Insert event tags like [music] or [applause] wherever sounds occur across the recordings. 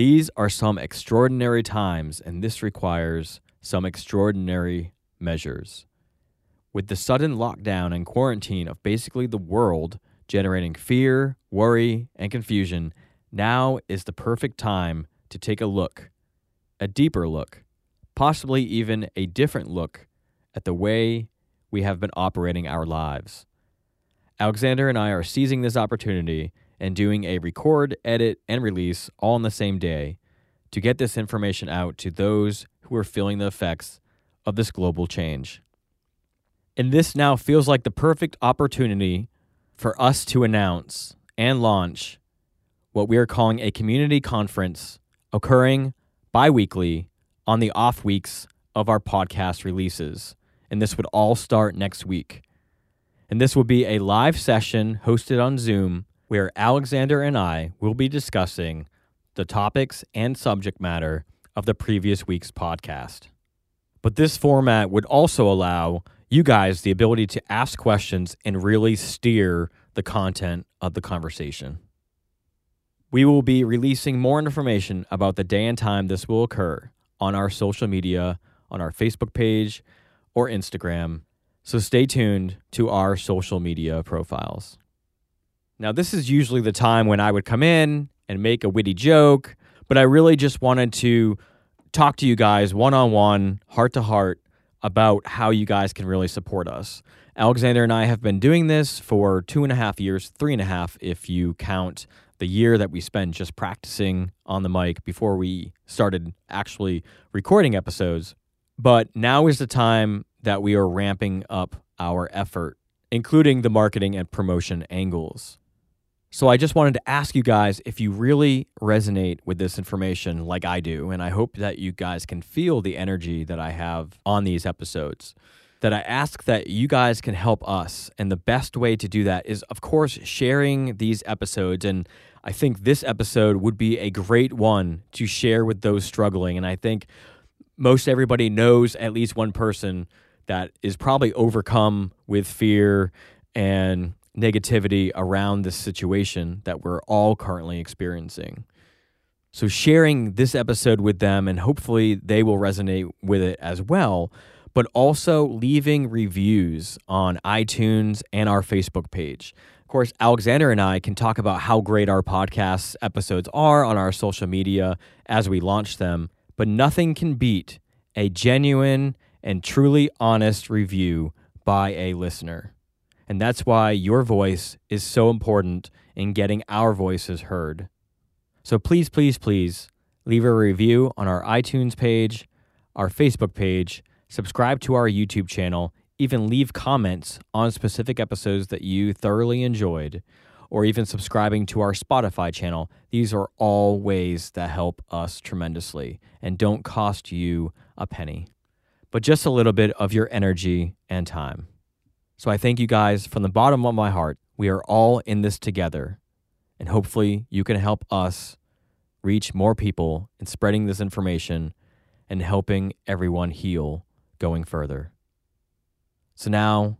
These are some extraordinary times, and this requires some extraordinary measures. With the sudden lockdown and quarantine of basically the world generating fear, worry, and confusion, now is the perfect time to take a look, a deeper look, possibly even a different look at the way we have been operating our lives. Alexander and I are seizing this opportunity and doing a record, edit, and release all on the same day to get this information out to those who are feeling the effects of this global change. And this now feels like the perfect opportunity for us to announce and launch what we are calling a community conference occurring bi weekly on the off weeks of our podcast releases. And this would all start next week. And this will be a live session hosted on Zoom where Alexander and I will be discussing the topics and subject matter of the previous week's podcast. But this format would also allow you guys the ability to ask questions and really steer the content of the conversation. We will be releasing more information about the day and time this will occur on our social media, on our Facebook page or Instagram. So stay tuned to our social media profiles. Now, this is usually the time when I would come in and make a witty joke, but I really just wanted to talk to you guys one on one, heart to heart, about how you guys can really support us. Alexander and I have been doing this for two and a half years, three and a half if you count the year that we spent just practicing on the mic before we started actually recording episodes. But now is the time that we are ramping up our effort, including the marketing and promotion angles. So I just wanted to ask you guys if you really resonate with this information like I do, and I hope that you guys can feel the energy that I have on these episodes. That I ask that you guys can help us. And the best way to do that is, of course, sharing these episodes. And I think this episode would be a great one to share with those struggling. And I think most everybody knows at least one person that is probably overcome with fear and negativity around this situation that we're all currently experiencing. So, sharing this episode with them, and hopefully they will resonate with it as well, but also leaving reviews on iTunes and our Facebook page. Of course, Alexander and I can talk about how great our podcast episodes are on our social media as we launch them, but nothing can beat a genuine and truly honest review by a listener. And that's why your voice is so important in getting our voices heard. So please, please, please leave a review on our iTunes page, our Facebook page, subscribe to our YouTube channel, even leave comments on specific episodes that you thoroughly enjoyed, or even subscribing to our Spotify channel. These are all ways that help us tremendously and don't cost you a penny, but just a little bit of your energy and time. So I thank you guys from the bottom of my heart. We are all in this together. And hopefully, you can help us reach more people in spreading this information and helping everyone heal going further. So now,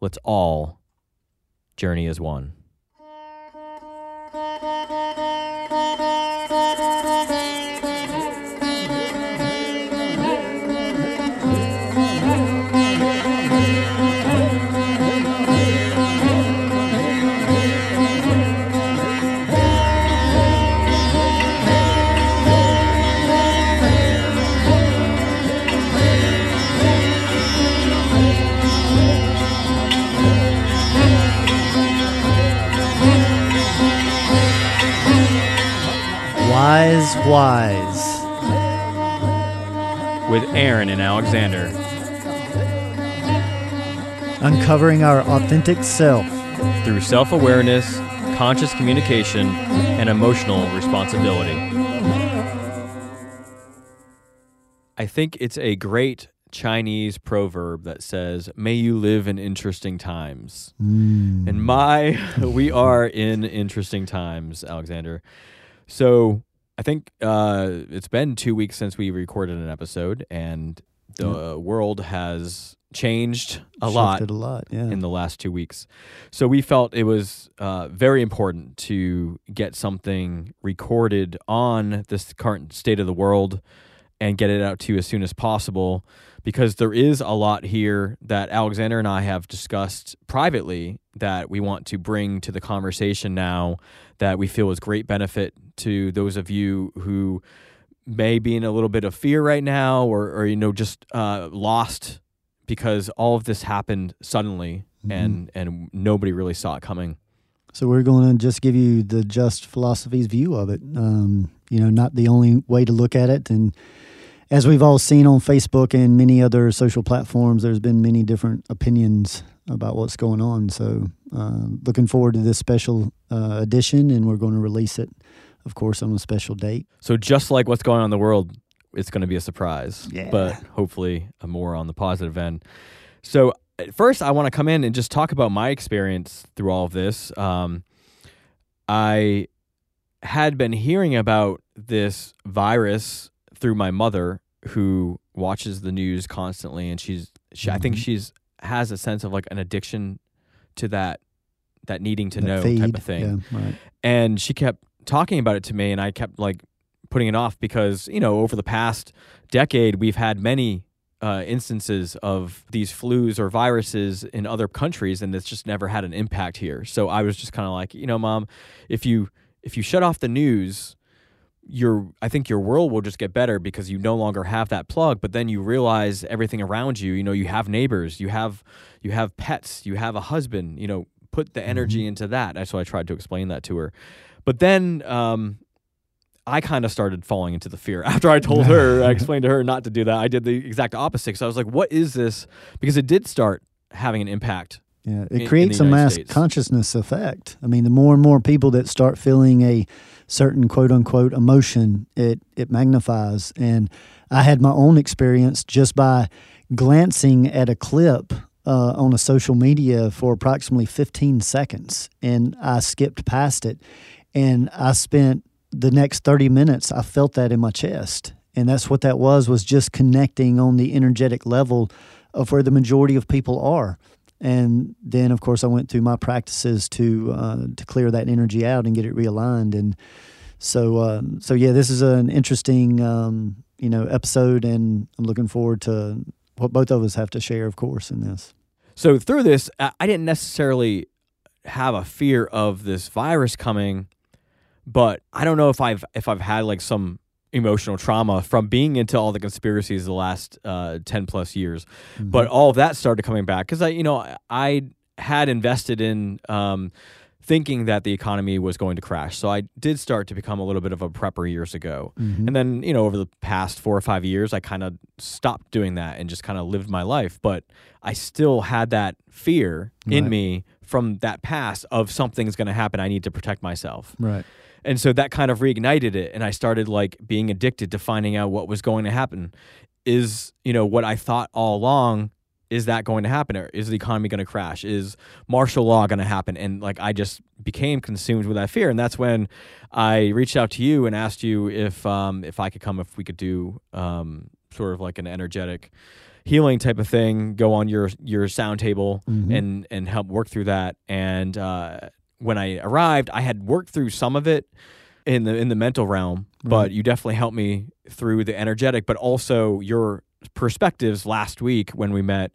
let's all journey as one. Wise Wise. with Aaron and Alexander. Uncovering our authentic self. through self awareness, conscious communication, and emotional responsibility. I think it's a great Chinese proverb that says, May you live in interesting times. Hmm. And my, [laughs] we are in interesting times, Alexander. So I think uh, it's been two weeks since we recorded an episode, and the world has changed a lot a lot. Yeah. in the last two weeks. So we felt it was uh, very important to get something recorded on this current state of the world and get it out to you as soon as possible because there is a lot here that Alexander and I have discussed privately that we want to bring to the conversation now that we feel is great benefit to those of you who may be in a little bit of fear right now or, or you know just uh, lost because all of this happened suddenly Mhm. and and nobody really saw it coming. So we're going to just give you the just philosophy's view of it. Um, you know, not the only way to look at it. And as we've all seen on Facebook and many other social platforms, there's been many different opinions about what's going on. So uh, looking forward to this special uh, edition, and we're going to release it, of course, on a special date. So just like what's going on in the world, it's going to be a surprise. Yeah. But hopefully a more on the positive end. So first, I want to come in and just talk about my experience through all of this. Um, I had been hearing about this virus through my mother, who watches the news constantly, and she's she, I think Mhm. she's has a sense of like an addiction to that that needing to That know feed. type of thing Yeah, right. and she kept talking about it to me and i kept like putting it off because you know over the past decade we've had many uh, instances of these flus or viruses in other countries and it's just never had an impact here. So i was just kind of like you know mom if you if you shut off the news your i think your world will just get better because you no longer have that plug but then you realize everything around you you know you have neighbors you have you have pets you have a husband you know put the energy into that. That's why i tried to explain that to her but then um, I kind of started falling into the fear [laughs] after I told her, I [laughs] explained to her not to do that. I did the exact opposite. So I was like, what is this? Because it did start having an impact. Yeah, in- in it the creates a United mass States. consciousness effect. I mean, the more and more people that start feeling a certain quote unquote emotion, it it magnifies. And I had my own experience just by glancing at a clip uh, on a social media for approximately 15 seconds, and I skipped past it, and I spent the next 30 minutes. I felt that in my chest, and that's what that was was just connecting on the energetic level of where the majority of people are. And then of course I went through my practices to uh, to clear that energy out and get it realigned. And so um, so yeah this is an interesting um, you know episode and I'm looking forward to what both of us have to share of course in this. So through this, I didn't necessarily have a fear of this virus coming, but I don't know if I've if I've had like some emotional trauma from being into all the conspiracies the last uh, 10 plus years but all of that started coming back because I, you know, I had invested in um, thinking that the economy was going to crash. So I did start to become a little bit of a prepper years ago, Mhm. and then you know over the past four or five years, I kind of stopped doing that and just kind of lived my life. But I still had that fear in me from that past of something's going to happen. I need to protect myself. right And so that kind of reignited it. And I started like being addicted to finding out what was going to happen. Is, you know, what I thought all along, is that going to happen? Or is the economy going to crash? Is martial law going to happen? And like I just became consumed with that fear. And that's when I reached out to you and asked you if um if I could come, if we could do um sort of like an energetic healing type of thing, go on your your sound table Mhm. and and help work through that. And uh, when I arrived, I had worked through some of it in the in the mental realm, but Right. you definitely helped me through the energetic. But also your perspectives last week when we met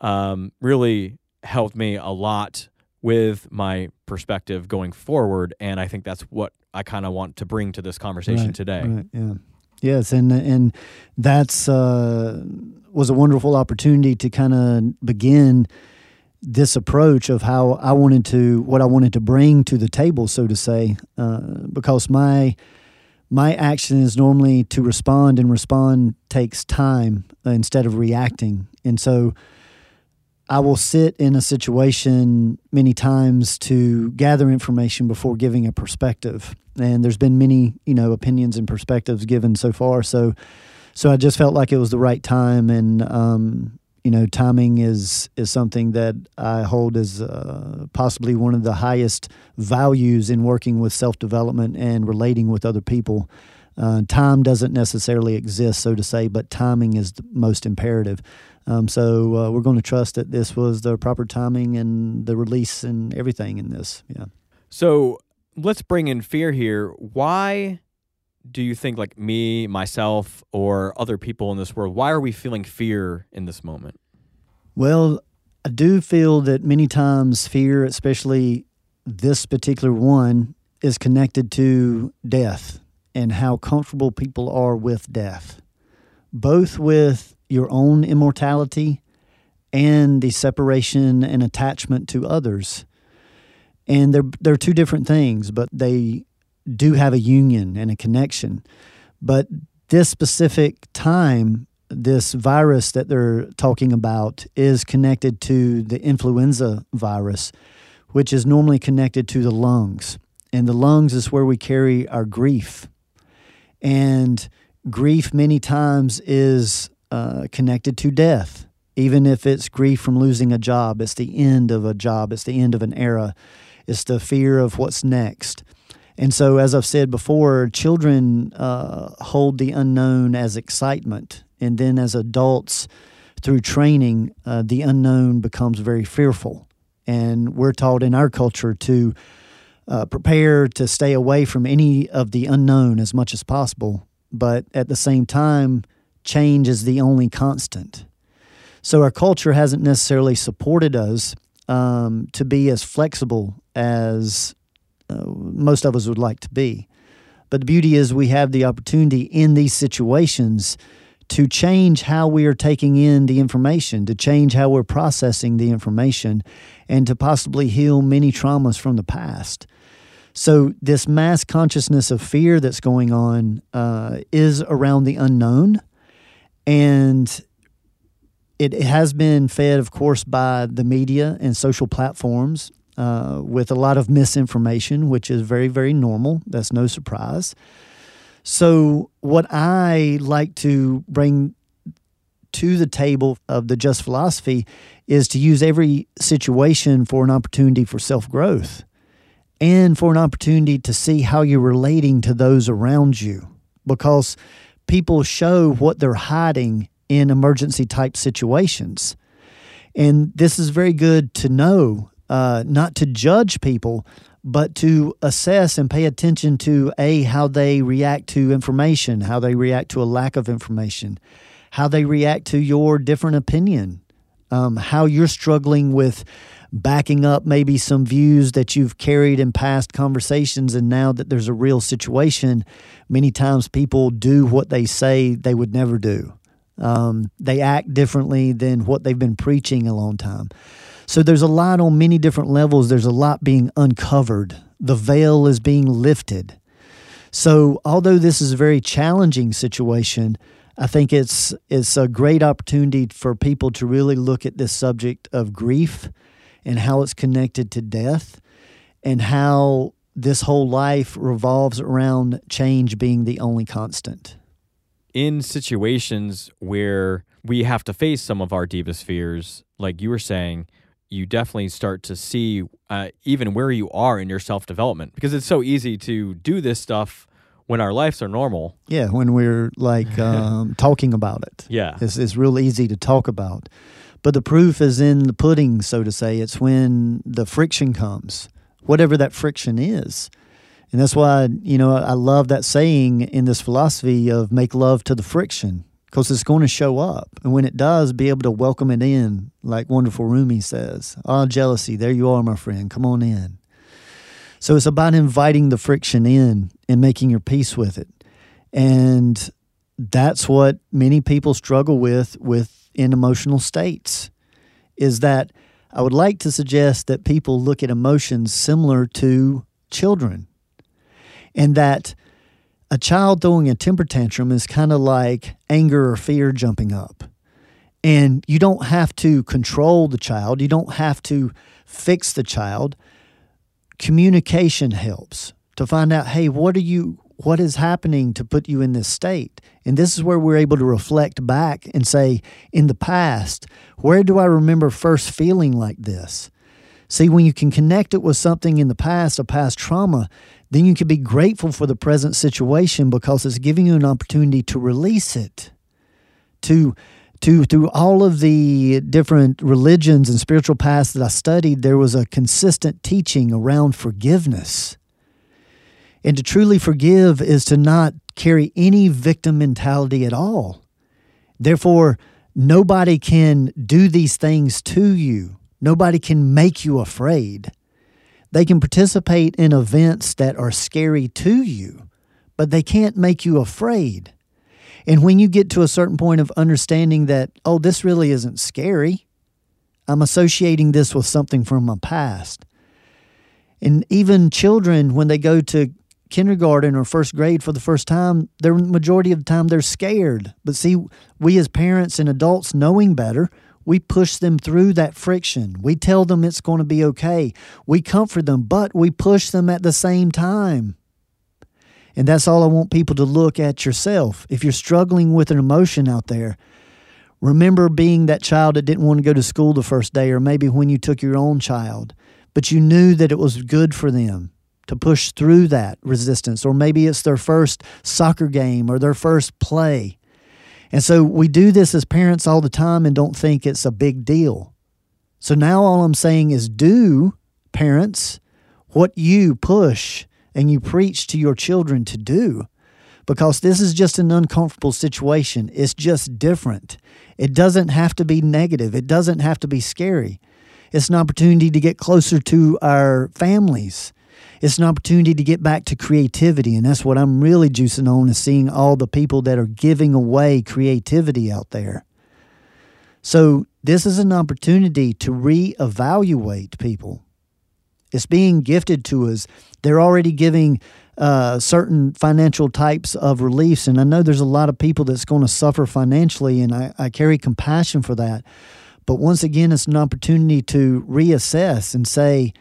um, really helped me a lot with my perspective going forward. And I think that's what I kind of want to bring to this conversation Right, today. Right. Yeah. Yes, and and that's uh, was a wonderful opportunity to kind of begin this approach of how I wanted to what I wanted to bring to the table, so to say, uh, because my my action is normally to respond, and respond takes time instead of reacting, and so. I will sit in a situation many times to gather information before giving a perspective. And there's been many, you know, opinions and perspectives given so far. So, so I just felt like it was the right time, and um, you know, timing is is something that I hold as uh, possibly one of the highest values in working with self development and relating with other people. Uh, time doesn't necessarily exist, so to say, but timing is the most imperative. Um, so uh, we're going to trust that this was the proper timing and the release and everything in this. Yeah. So let's bring in fear here. Why do you think, like me, myself, or other people in this world, why are we feeling fear in this moment? Well, I do feel that many times fear, especially this particular one, is connected to death and how comfortable people are with death, both with your own immortality and the separation and attachment to others. And they're, they're two different things, but they do have a union and a connection. But this specific time, this virus that they're talking about is connected to the influenza virus, which is normally connected to the lungs. And the lungs is where we carry our grief. And grief, many times, is uh, connected to death. Even if it's grief from losing a job, it's the end of a job, it's the end of an era, it's the fear of what's next. And so, as I've said before, children uh, hold the unknown as excitement. And then, as adults, through training, uh, the unknown becomes very fearful. And we're taught in our culture to uh, prepare to stay away from any of the unknown as much as possible. But at the same time, change is the only constant. So, our culture hasn't necessarily supported us um, to be as flexible as uh, most of us would like to be. But the beauty is we have the opportunity in these situations to change how we are taking in the information, to change how we're processing the information, and to possibly heal many traumas from the past. So, this mass consciousness of fear that's going on uh, is around the unknown. And it has been fed, of course, by the media and social platforms uh, with a lot of misinformation, which is very, very normal. That's no surprise. So, what I like to bring to the table of the just philosophy is to use every situation for an opportunity for self growth and for an opportunity to see how you're relating to those around you because people show what they're hiding in emergency type situations. And this is very good to know uh, not to judge people, but to assess and pay attention to a how they react to information, how they react to a lack of information, how they react to your different opinion, um, how you're struggling with backing up maybe some views that you've carried in past conversations and now that there's a real situation many times people do what they say they would never do. Um, they act differently than what they've been preaching a long time so there's a lot on many different levels. There's a lot being uncovered. The veil is being lifted. So although this is a very challenging situation, I think it's it's a great opportunity for people to really look at this subject of grief and how it's connected to death and how this whole life revolves around change being the only constant. In situations where we have to face some of our deepest fears, like you were saying, you definitely start to see uh, even where you are in your self development because it's so easy to do this stuff when our lives are normal. Yeah, when we're like [laughs] um, talking about it. Yeah. It's, it's real easy to talk about. But the proof is in the pudding, so to say. It's when the friction comes, whatever that friction is. And that's why, you know, I love that saying in this philosophy of make love to the friction because it's going to show up. And when it does, be able to welcome it in, like wonderful Rumi says. Ah, jealousy, there you are, my friend. Come on in. So it's about inviting the friction in and making your peace with it. And that's what many people struggle with with in emotional states is that I would like to suggest that people look at emotions similar to children and that a child throwing a temper tantrum is kind of like anger or fear jumping up. And you don't have to control the child, you don't have to fix the child. Communication helps to find out, hey, what are you what is happening to put you in this state? And this is where we're able to reflect back and say, in the past, where do I remember first feeling like this? See, when you can connect it with something in the past, a past trauma, then you can be grateful for the present situation because it's giving you an opportunity to release it. To to through all of the different religions and spiritual paths that I studied, there was a consistent teaching around forgiveness. And to truly forgive is to not carry any victim mentality at all. Therefore, nobody can do these things to you. Nobody can make you afraid. They can participate in events that are scary to you, but they can't make you afraid. And when you get to a certain point of understanding that, oh, this really isn't scary, I'm associating this with something from my past. And even children, when they go to kindergarten or first grade for the first time, the majority of the time they're scared. But see, we as parents and adults knowing better, we push them through that friction. We tell them it's going to be okay. We comfort them, but we push them at the same time. And that's all I want people to look at yourself. If you're struggling with an emotion out there, remember being that child that didn't want to go to school the first day, or maybe when you took your own child, but you knew that it was good for them to push through that resistance, or maybe it's their first soccer game or their first play. And so we do this as parents all the time and don't think it's a big deal. So now all I'm saying is do, parents, what you push and you preach to your children to do because this is just an uncomfortable situation. It's just different. It doesn't have to be negative, it doesn't have to be scary. It's an opportunity to get closer to our families. It's an opportunity to get back to creativity. And that's what I'm really juicing on is seeing all the people that are giving away creativity out there. So, this is an opportunity to reevaluate people. It's being gifted to us. They're already giving uh, certain financial types of reliefs. And I know there's a lot of people that's going to suffer financially, and I, I carry compassion for that. But once again, it's an opportunity to reassess and say,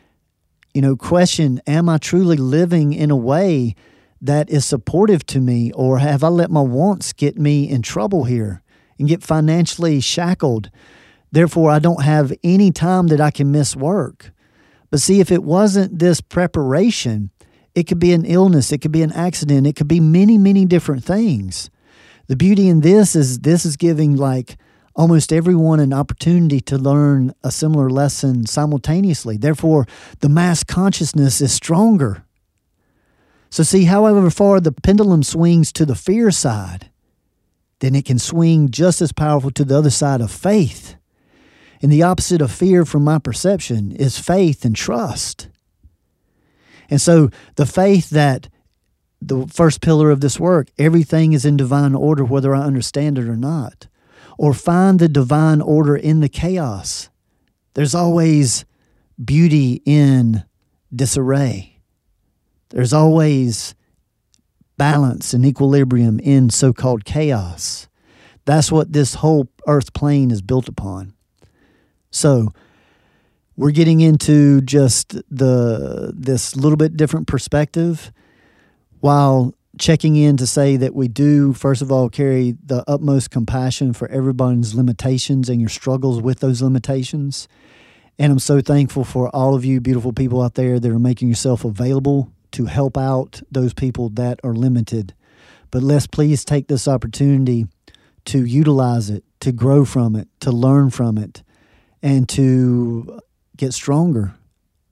you know, question, am I truly living in a way that is supportive to me, or have I let my wants get me in trouble here and get financially shackled? Therefore, I don't have any time that I can miss work. But see, if it wasn't this preparation, it could be an illness, it could be an accident, it could be many, many different things. The beauty in this is this is giving like almost everyone an opportunity to learn a similar lesson simultaneously. Therefore, the mass consciousness is stronger. So, see, however far the pendulum swings to the fear side, then it can swing just as powerful to the other side of faith. And the opposite of fear, from my perception, is faith and trust. And so the faith that the first pillar of this work, everything is in divine order, whether I understand it or not, or find the divine order in the chaos. There's always beauty in disarray. There's always balance and equilibrium in so called chaos. That's what this whole earth plane is built upon. So we're getting into just the this little bit different perspective while checking in to say that we do first of all carry the utmost compassion for everyone's limitations and your struggles with those limitations. And I'm so thankful for all of you beautiful people out there that are making yourself available to help out those people that are limited. But let's please take this opportunity to utilize it, to grow from it, to learn from it, and to get stronger,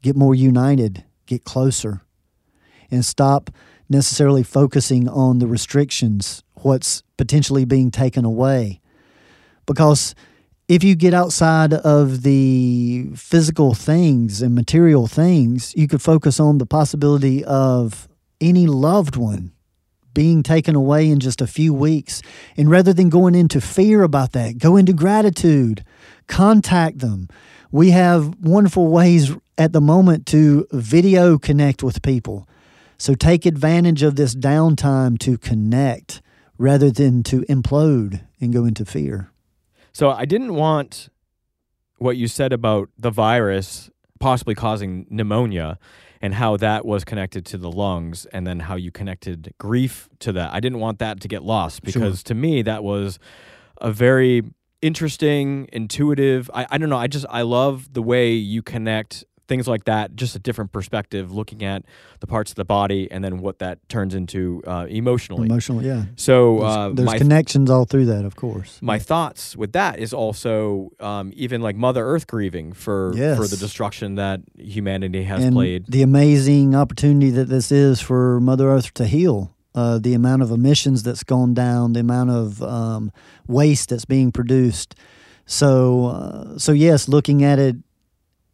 get more united, get closer, and stop necessarily focusing on the restrictions, what's potentially being taken away. Because if you get outside of the physical things and material things, you could focus on the possibility of any loved one being taken away in just a few weeks. And rather than going into fear about that, go into gratitude contact them. We have wonderful ways at the moment to video connect with people. So take advantage of this downtime to connect rather than to implode and go into fear. So I didn't want what you said about the virus possibly causing pneumonia and how that was connected to the lungs and then how you connected grief to that. I didn't want that to get lost because sure. to me that was a very interesting, intuitive. I, I don't know. I just I love the way you connect things like that. Just a different perspective, looking at the parts of the body and then what that turns into uh, emotionally. Emotional, yeah. So There's, uh, there's connections all through that, of course. my thoughts with that is also um, even like Mother Earth grieving for for the destruction that humanity has and played. the amazing opportunity that this is for Mother Earth to heal. Uh, the amount of emissions that's gone down, the amount of um, waste that's being produced. So, uh, so yes, looking at it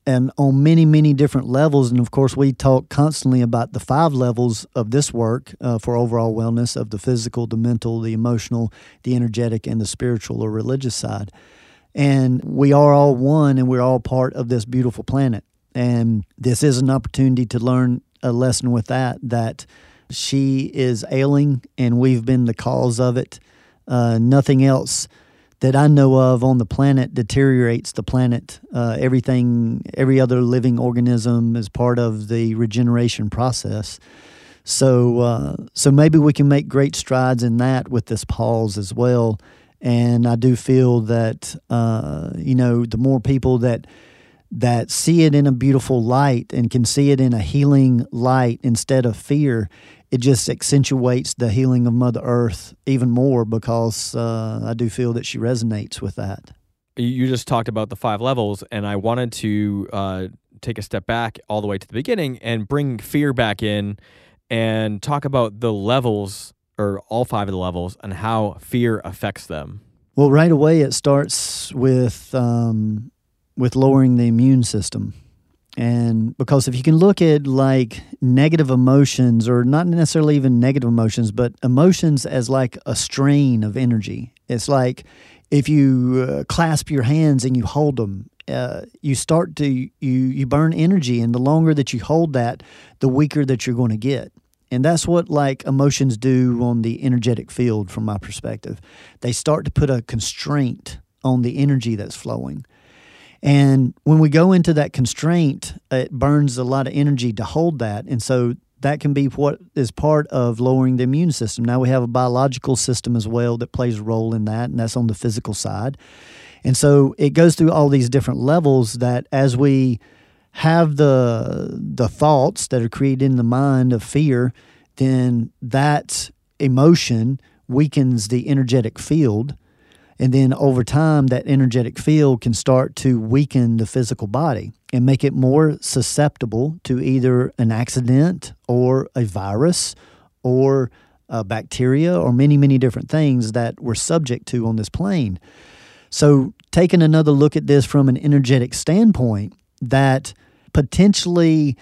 and on many, many different levels, and of course, we talk constantly about the five levels of this work uh, for overall wellness of the physical, the mental, the emotional, the energetic, and the spiritual or religious side. And we are all one, and we're all part of this beautiful planet. And this is an opportunity to learn a lesson with that that she is ailing and we've been the cause of it. Uh, nothing else that I know of on the planet deteriorates the planet. Uh, everything, every other living organism is part of the regeneration process. So, uh, so maybe we can make great strides in that with this pause as well. And I do feel that uh, you know the more people that that see it in a beautiful light and can see it in a healing light instead of fear, it just accentuates the healing of Mother Earth even more because uh, I do feel that she resonates with that. You- just talked about the five levels, and I wanted to uh, take a step back all the way to the beginning and bring fear back in and talk about the levels or all five of the levels and how fear affects them. Well, right away it starts with um, with lowering the immune system, and because if you can look at like negative emotions, or not necessarily even negative emotions, but emotions as like a strain of energy. It's like if you uh, clasp your hands and you hold them. Uh, you start to you you burn energy, and the longer that you hold that, the weaker that you're going to get. And that's what like emotions do on the energetic field from my perspective. They start to put a constraint on the energy that's flowing. And when we go into that constraint, it burns a lot of energy to hold that. And so that can be what is part of lowering the immune system. Now we have a biological system as well that plays a role in that, and that's on the physical side. And so it goes through all these different levels that as we have the the thoughts that are created in the mind of fear, then that emotion weakens the energetic field. And then over time, that energetic field can start to weaken the physical body and make it more susceptible to either an accident or a virus or a bacteria or many, many different things that we're subject to on this plane. So, taking another look at this from an energetic standpoint, that potentially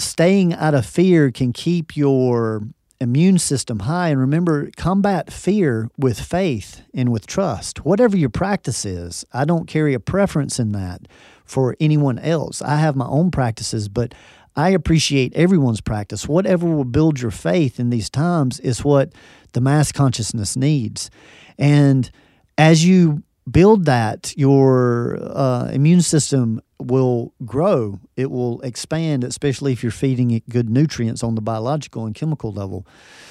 staying out of fear can keep your immune system high. And remember, combat fear with faith and with trust. Whatever your practice is, I don't carry a preference in that for anyone else. I have my own practices, but I appreciate everyone's practice. Whatever will build your faith in these times is what the mass consciousness needs. And as you build that, your uh, immune system will grow. It will expand, especially if you're feeding it good nutrients on the biological and chemical level.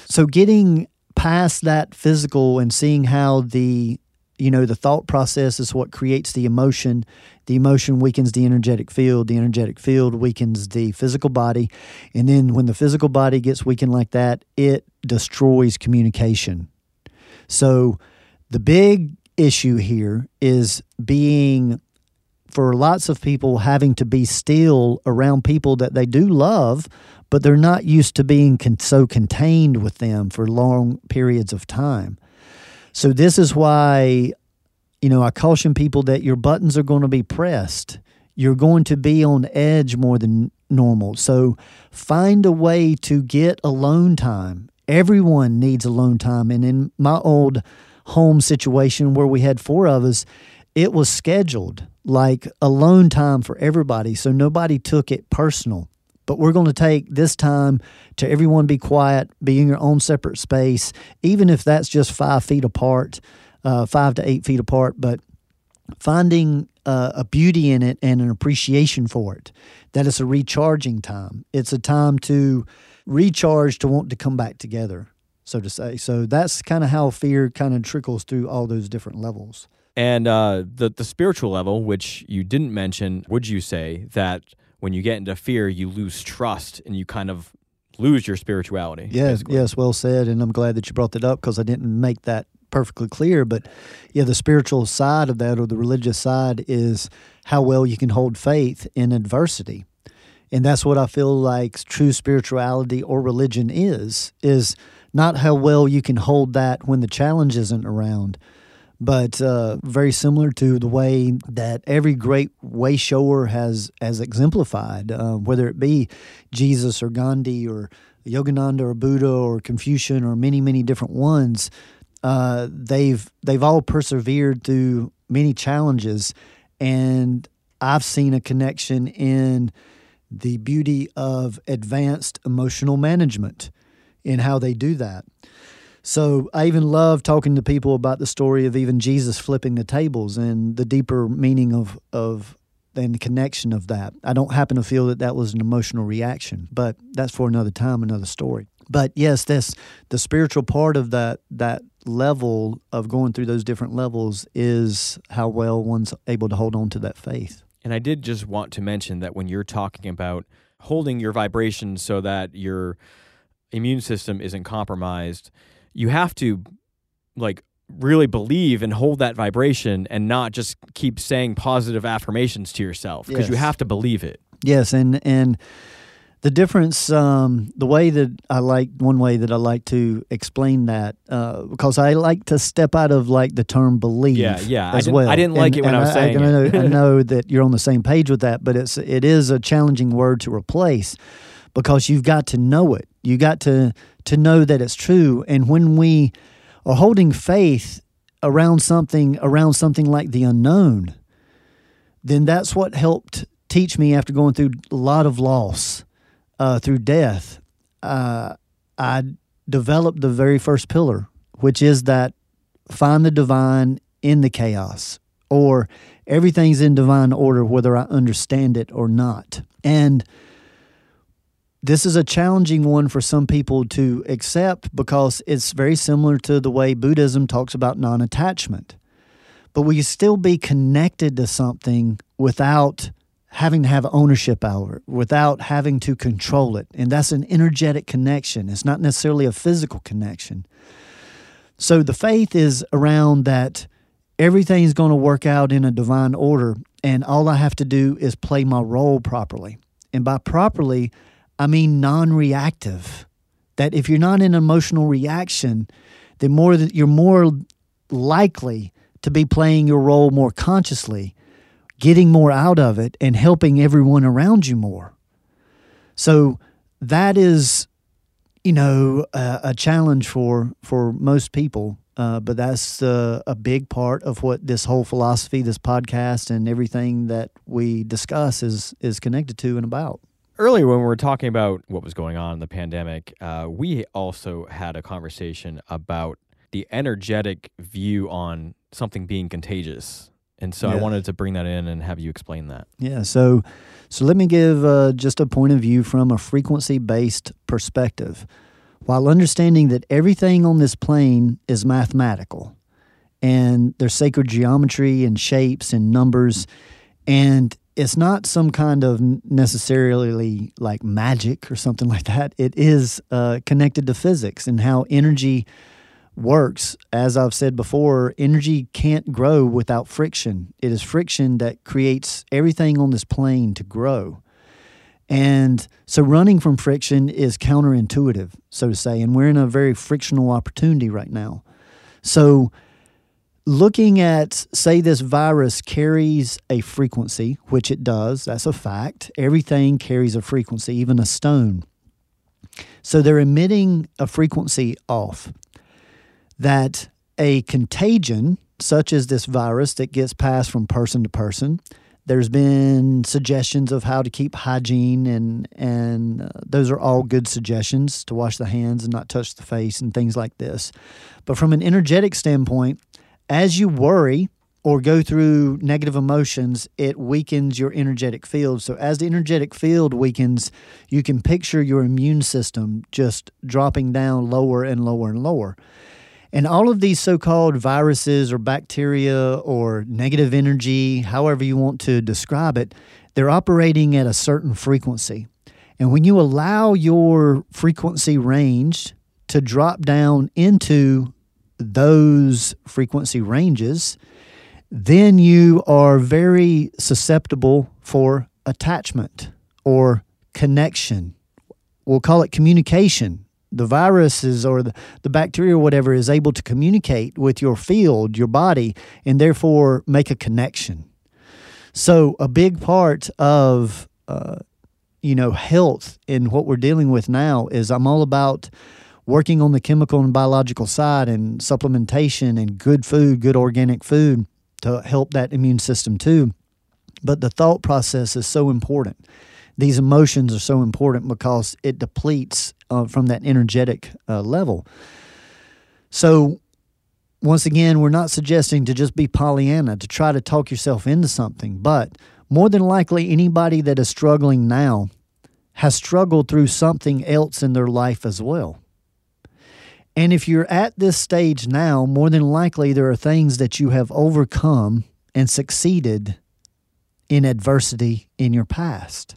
So, getting past that physical and seeing how the you know the thought process is what creates the emotion the emotion weakens the energetic field the energetic field weakens the physical body and then when the physical body gets weakened like that it destroys communication so the big issue here is being for lots of people having to be still around people that they do love but they're not used to being con- so contained with them for long periods of time. So this is why you know I caution people that your buttons are going to be pressed. You're going to be on edge more than normal. So find a way to get alone time. Everyone needs alone time and in my old home situation where we had four of us, it was scheduled like alone time for everybody. So nobody took it personal. But we're going to take this time to everyone be quiet, be in your own separate space, even if that's just five feet apart, uh, five to eight feet apart. But finding uh, a beauty in it and an appreciation for it, that it's a recharging time. It's a time to recharge to want to come back together so to say. So that's kind of how fear kind of trickles through all those different levels. And uh, the the spiritual level, which you didn't mention, would you say that when you get into fear, you lose trust and you kind of lose your spirituality? Yes, basically? yes, well said. And I'm glad that you brought that up because I didn't make that perfectly clear. But yeah, the spiritual side of that or the religious side is how well you can hold faith in adversity. And that's what I feel like true spirituality or religion is, is not how well you can hold that when the challenge isn't around, but uh, very similar to the way that every great way shower has has exemplified, uh, whether it be Jesus or Gandhi or Yogananda or Buddha or Confucian or many many different ones. Uh, they've they've all persevered through many challenges, and I've seen a connection in the beauty of advanced emotional management in how they do that. So I even love talking to people about the story of even Jesus flipping the tables and the deeper meaning of of and the connection of that. I don't happen to feel that that was an emotional reaction, but that's for another time, another story. But yes, that's the spiritual part of that that level of going through those different levels is how well one's able to hold on to that faith. And I did just want to mention that when you're talking about holding your vibration so that your immune system isn't compromised, you have to like really believe and hold that vibration and not just keep saying positive affirmations to yourself because you have to believe it. Yes, and and the difference, um, the way that I like one way that I like to explain that, uh, because I like to step out of like the term believe. Yeah, yeah. I As didn't- well. I didn't like it when I was saying I, know, it. I [laughs] know that you're on the same page with that, but it's it is a challenging word to replace because you've got to know it. You got to to know that it's true. And when we are holding faith around something around something like the unknown, then that's what helped teach me after going through a lot of loss uh, through death. Uh, I developed the very first pillar, which is that find the divine in the chaos, or everything's in divine order, whether I understand it or not. And this is a challenging one for some people to accept because it's very similar to the way Buddhism talks about non attachment. But we can still be connected to something without having to have ownership over it, without having to control it. And that's an energetic connection, it's not necessarily a physical connection. So the faith is around that everything's going to work out in a divine order, and all I have to do is play my role properly. And by properly, I mean non reactive. That if you're not in emotional reaction, then more that you're more likely to be playing your role more consciously, getting more out of it, and helping everyone around you more. So that is, you know, a, a challenge for for most people. Uh, but that's uh, a big part of what this whole philosophy, this podcast, and everything that we discuss is is connected to and about. Earlier, when we were talking about what was going on in the pandemic, uh, we also had a conversation about the energetic view on something being contagious. And so I wanted to bring that in and have you explain that. Yeah. So, so let me give uh, just a point of view from a frequency based perspective. While understanding that everything on this plane is mathematical, and there's sacred geometry and shapes and numbers, and it's not some kind of necessarily like magic or something like that. It is uh, connected to physics and how energy works. As I've said before, energy can't grow without friction. It is friction that creates everything on this plane to grow. And so running from friction is counterintuitive, so to say. And we're in a very frictional opportunity right now. So looking at, say, this virus carries a frequency, which it does, that's a fact. Everything carries a frequency, even a stone. So they're emitting a frequency off that a contagion, such as this virus that gets passed from person to person, there's been suggestions of how to keep hygiene, and and uh, those are all good suggestions to wash the hands and not touch the face and things like this. But from an energetic standpoint, as you worry or go through negative emotions, it weakens your energetic field. So as the energetic field weakens, you can picture your immune system just dropping down lower and lower and lower. And all of these so called viruses or bacteria or negative energy, however you want to describe it, they're operating at a certain frequency. And when you allow your frequency range to drop down into those frequency ranges, then you are very susceptible for attachment or connection. We'll call it communication. The viruses or the, the bacteria or whatever is able to communicate with your field, your body, and therefore make a connection. So, a big part of uh, you know health in what we're dealing with now is I'm all about working on the chemical and biological side and supplementation and good food, good organic food to help that immune system too. But the thought process is so important. These emotions are so important because it depletes uh, from that energetic uh, level. So, once again, we're not suggesting to just be Pollyanna, to try to talk yourself into something, but more than likely, anybody that is struggling now has struggled through something else in their life as well. And if you're at this stage now, more than likely there are things that you have overcome and succeeded in adversity in your past.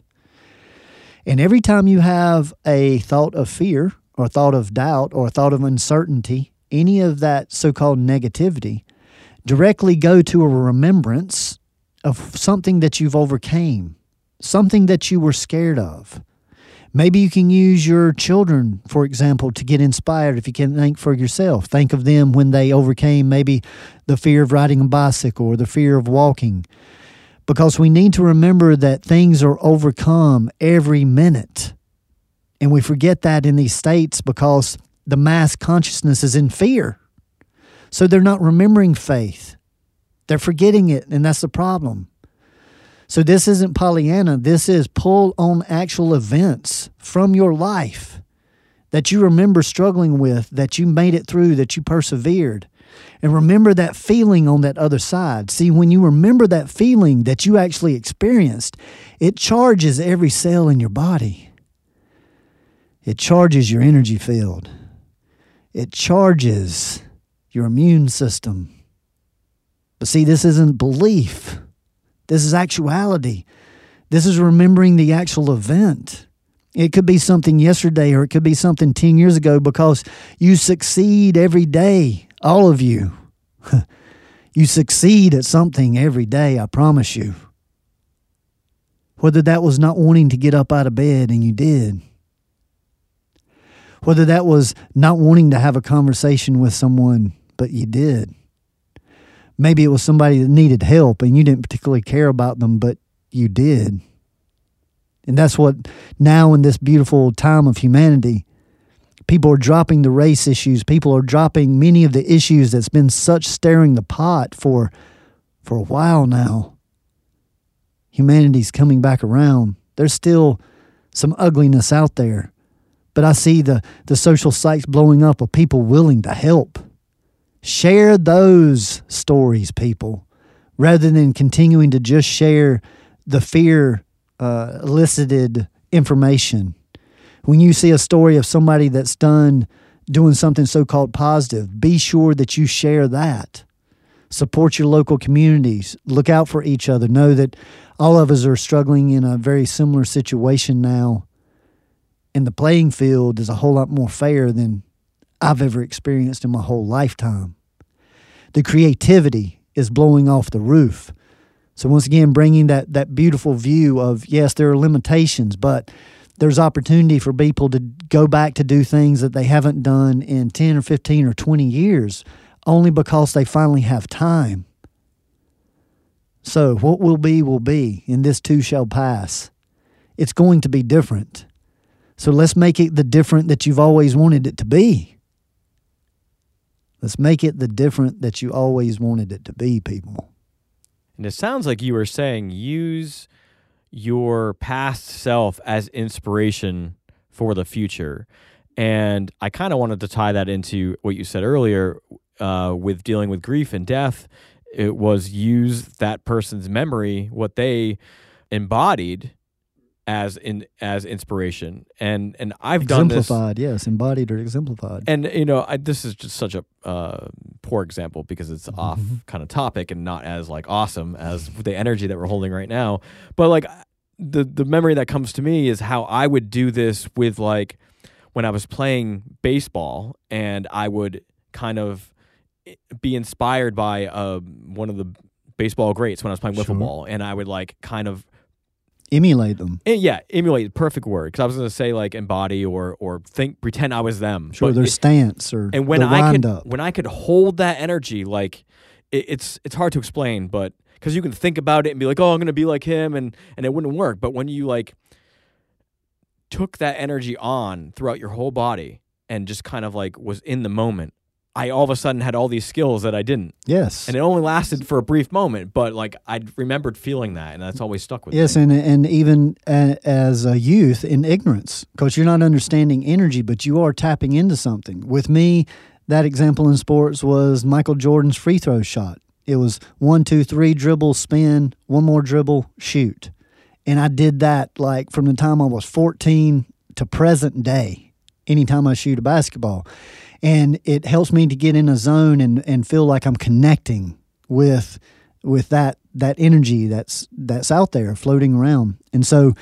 And every time you have a thought of fear or thought of doubt or a thought of uncertainty, any of that so called negativity, directly go to a remembrance of something that you've overcame, something that you were scared of, Maybe you can use your children, for example, to get inspired if you can think for yourself. Think of them when they overcame maybe the fear of riding a bicycle or the fear of walking. Because we need to remember that things are overcome every minute. And we forget that in these states because the mass consciousness is in fear. So they're not remembering faith. They're forgetting it, and that's the problem. So this isn't Pollyanna. This is pull on actual events from your life that you remember struggling with, that you made it through, that you persevered. And remember that feeling on that other side. See, when you remember that feeling that you actually experienced, it charges every cell in your body. It charges your energy field. It charges your immune system. But see, this isn't belief. This is actuality. This is remembering the actual event. It could be something yesterday or it could be something 10 years ago because you succeed every day, all of you. [laughs] you succeed at something every day, I promise you. Whether that was not wanting to get up out of bed and you did, whether that was not wanting to have a conversation with someone, but you did. Maybe it was somebody that needed help and you didn't particularly care about them, but you did. And that's what now in this beautiful time of humanity, people are dropping the race issues. People are dropping many of the issues that's been such stirring the pot for for a while now. Humanity's coming back around. There's still some ugliness out there. But I see the, the social sites blowing up of people willing to help. Share those stories, people, rather than continuing to just share the fear uh, elicited information. When you see a story of somebody that's done doing something so called positive, be sure that you share that. Support your local communities. Look out for each other. Know that all of us are struggling in a very similar situation now. And the playing field is a whole lot more fair than I've ever experienced in my whole lifetime. The creativity is blowing off the roof. So once again, bringing that that beautiful view of yes, there are limitations, but there's opportunity for people to go back to do things that they haven't done in 10 or 15 or 20 years only because they finally have time. So, what will be, will be, and this too shall pass. It's going to be different. So, let's make it the different that you've always wanted it to be. Let's make it the different that you always wanted it to be, people. And it sounds like you were saying use your past self as inspiration for the future. And I kind of wanted to tie that into what you said earlier uh, with dealing with grief and death. It was use that person's memory, what they embodied, as in as inspiration. And and I've done this exemplified, yes, embodied or exemplified. and you know I, this is just such a uh, poor example because it's off kind of topic and not as like awesome as the energy that we're holding right now but like the the memory that comes to me is how i would do this with like when i was playing baseball and i would kind of eh, be inspired by uh, one of the baseball greats when i was playing wiffle ball and i would like kind of Emulate them. eh, yeah emulate perfect word because i was going to say like embody or or think pretend i was them Sure, but their it- stance or and when I could up. when I could hold that energy, like it, it's it's hard to explain, but because you can think about it and be like, oh, I'm gonna be like him, and and it wouldn't work. But when you like took that energy on throughout your whole body and just kind of like was in the moment, I all of a sudden had all these skills that I didn't, Yes. and it only lasted for a brief moment. But like I remembered feeling that, and that's always stuck with Yes, me. Yes, and and even a, as a youth in ignorance, because you're not understanding energy, but you are tapping into something. With me, that example in sports was Michael Jordan's free throw shot. It was one, two, three, dribble, spin, one more dribble, shoot, and I did that like from the time I was 14 to present day. Anytime I shoot a basketball, and it helps me to get in a zone and and feel like I'm connecting with with that that energy that's that's out there floating around. And so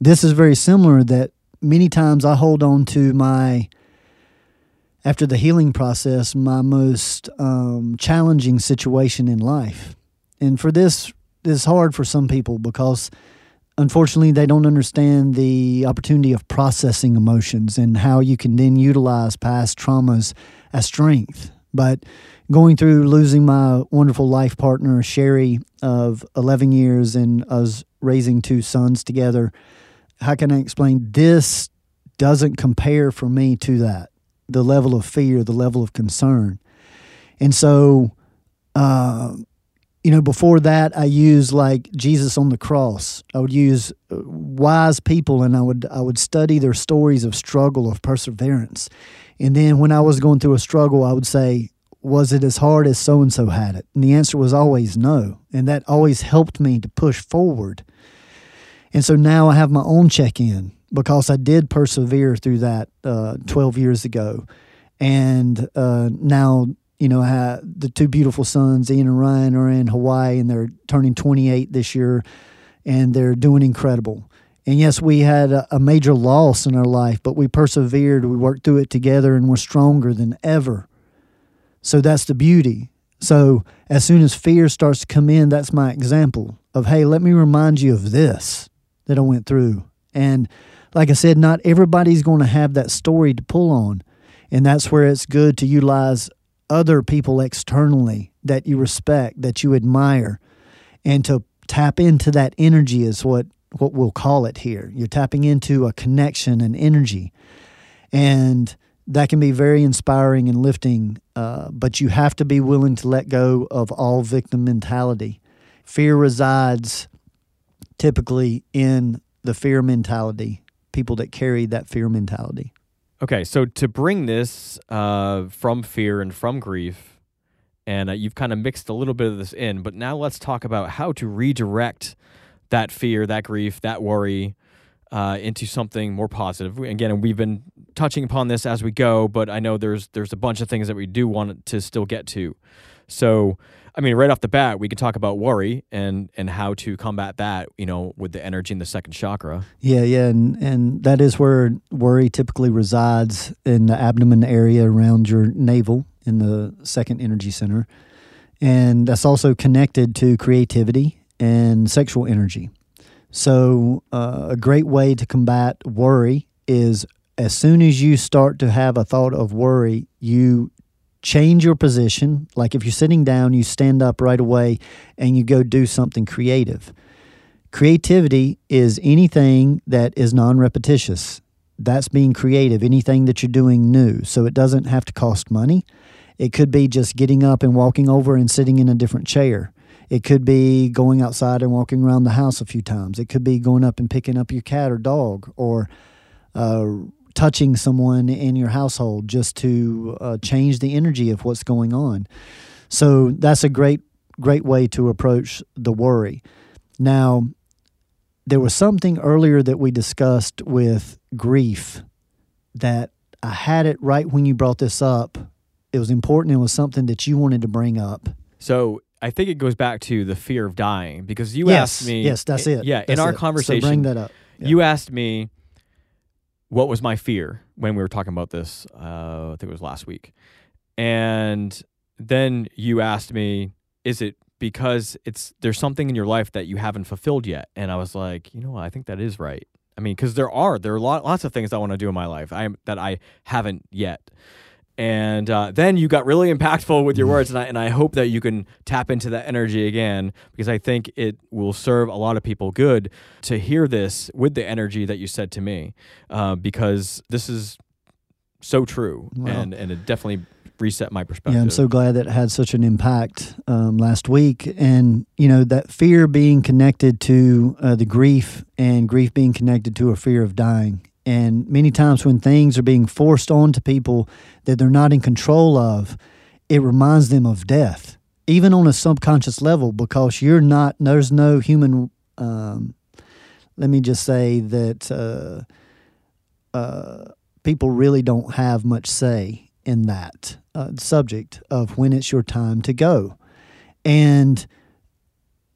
this is very similar that many times I hold on to my after the healing process my most um, challenging situation in life. And for this it's hard for some people because unfortunately they don't understand the opportunity of processing emotions and how you can then utilize past traumas as strength. But going through losing my wonderful life partner, Sherry, of 11 years, and us raising two sons together, how can I explain? This doesn't compare for me to that the level of fear, the level of concern. And so, uh, you know, before that, I used like Jesus on the cross. I would use uh, wise people, and I would I would study their stories of struggle, of perseverance. And then when I was going through a struggle, I would say, "Was it as hard as so and so had it?" And the answer was always no, and that always helped me to push forward. And so now I have my own check in because I did persevere through that uh, 12 years ago. And uh, now, you know, how the two beautiful sons, Ian and Ryan, are in Hawaii and they're turning 28 this year and they're doing incredible. And yes, we had a, a major loss in our life, but we persevered. We worked through it together and we're stronger than ever. So that's the beauty. So as soon as fear starts to come in, that's my example of, hey, let me remind you of this that I went through. And like I said, not everybody's going to have that story to pull on. And that's where it's good to utilize other people externally that you respect, that you admire, and to tap into that energy is what, what we'll call it here. You're tapping into a connection and energy. And that can be very inspiring and lifting, uh, but you have to be willing to let go of all victim mentality. Fear resides typically in the fear mentality, people that carry that fear mentality. Okay, so to bring this uh, from fear and from grief, and uh, you've kind of mixed a little bit of this in, but now let's talk about how to redirect that fear, that grief, that worry uh, into something more positive. Again, we've been touching upon this as we go, but I know there's there's a bunch of things that we do want to still get to. So, I mean, right off the bat, we can talk about worry and and how to combat that. You know, with the energy in the second chakra. Yeah, yeah, and, and that is where worry typically resides in the abdomen area around your navel in the second energy center. And that's also connected to creativity and sexual energy. So, uh, a great way to combat worry is as soon as you start to have a thought of worry, you change your position. Like if you're sitting down, you stand up right away and you go do something creative. Creativity is anything that is non repetitious. That's being creative, anything that you're doing new. So it doesn't have to cost money. It could be just getting up and walking over and sitting in a different chair. It could be going outside and walking around the house a few times. It could be going up and picking up your cat or dog or uh, touching someone in your household just to uh, change the energy of what's going on. So that's a great, great way to approach the worry. Now, there was something earlier that we discussed with grief that I had it right when you brought this up. It was important. It was something that you wanted to bring up. So I think it goes back to the fear of dying because you yes, asked me. Yes, that's it. Yeah, That's in our it. conversation, so bring that up. Yeah. you asked me what was my fear when we were talking about this. Uh, I think it was last week, and then you asked me, "Is it because it's there's something in your life that you haven't fulfilled yet?" And I was like, "You know what? I think that is right. I mean, because there are there are lot, lots of things I want to do in my life I that I haven't yet." And uh, then you got really impactful with your words, and I, and I hope that you can tap into that energy again because I think it will serve a lot of people good to hear this with the energy that you said to me, uh, because this is so true, Wow. and and it definitely reset my perspective. Yeah, I'm so glad that it had such an impact um, last week. And, you know, that fear being connected to uh, the grief and grief being connected to a fear of dying. And many times when things are being forced onto people that they're not in control of, it reminds them of death, even on a subconscious level, because you're not, there's no human, um, let me just say that uh, uh, people really don't have much say in that uh, subject of when it's your time to go. And,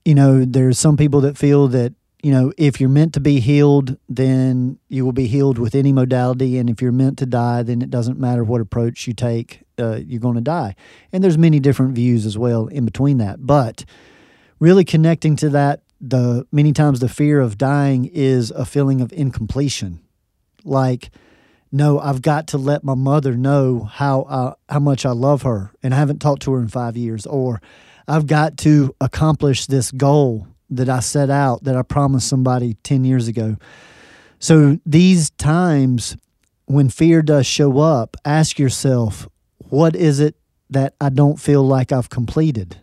you know, there's some people that feel that, you know, if you're meant to be healed, then you will be healed with any modality. And if you're meant to die, then it doesn't matter what approach you take, uh, you're going to die. And there's many different views as well in between that. But really connecting to that, the many times the fear of dying is a feeling of incompletion. Like, no, I've got to let my mother know how how much I love her, and I haven't talked to her in five years. Or I've got to accomplish this goal that I set out that I promised somebody ten years ago. So these times when fear does show up, ask yourself, what is it that I don't feel like I've completed,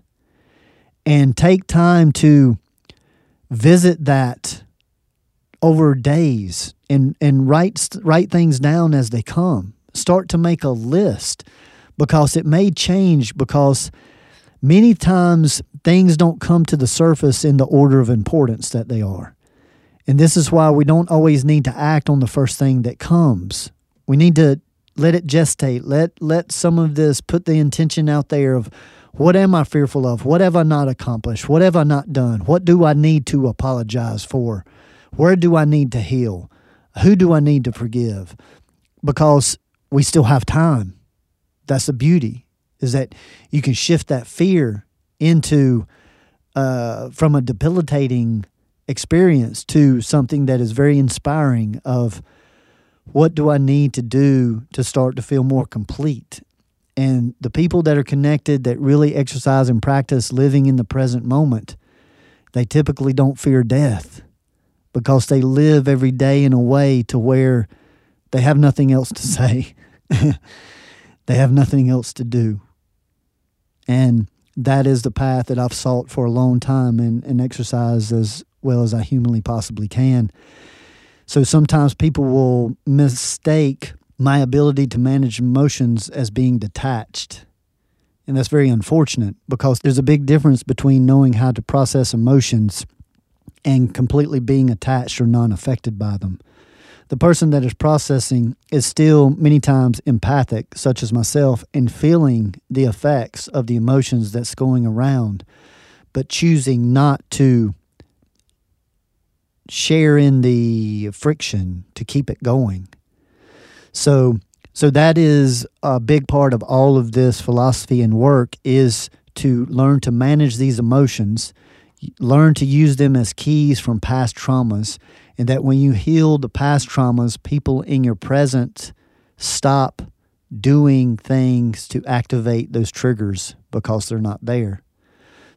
and take time to visit that over days and and write write things down as they come. Start to make a list because it may change because many times things don't come to the surface in the order of importance that they are. And this is why we don't always need to act on the first thing that comes. We need to let it gestate. Let let some of this put the intention out there of what am I fearful of? What have I not accomplished? What have I not done? What do I need to apologize for? Where do I need to heal? Who do I need to forgive? Because we still have time. That's the beauty, is that you can shift that fear into uh, from a debilitating experience to something that is very inspiring of what do I need to do to start to feel more complete? And the people that are connected that really exercise and practice living in the present moment, they typically don't fear death because they live every day in a way to where they have nothing else to [laughs] say. they have nothing else to do. And that is the path that I've sought for a long time and, and exercise as well as I humanly possibly can. So sometimes people will mistake my ability to manage emotions as being detached. And that's very unfortunate because there's a big difference between knowing how to process emotions and completely being attached or non affected by them. The person that is processing is still many times empathic, such as myself, and feeling the effects of the emotions that's going around, but choosing not to share in the friction to keep it going. So so that is a big part of all of this philosophy and work is to learn to manage these emotions, learn to use them as keys from past traumas, and that when you heal the past traumas, people in your present stop doing things to activate those triggers because they're not there.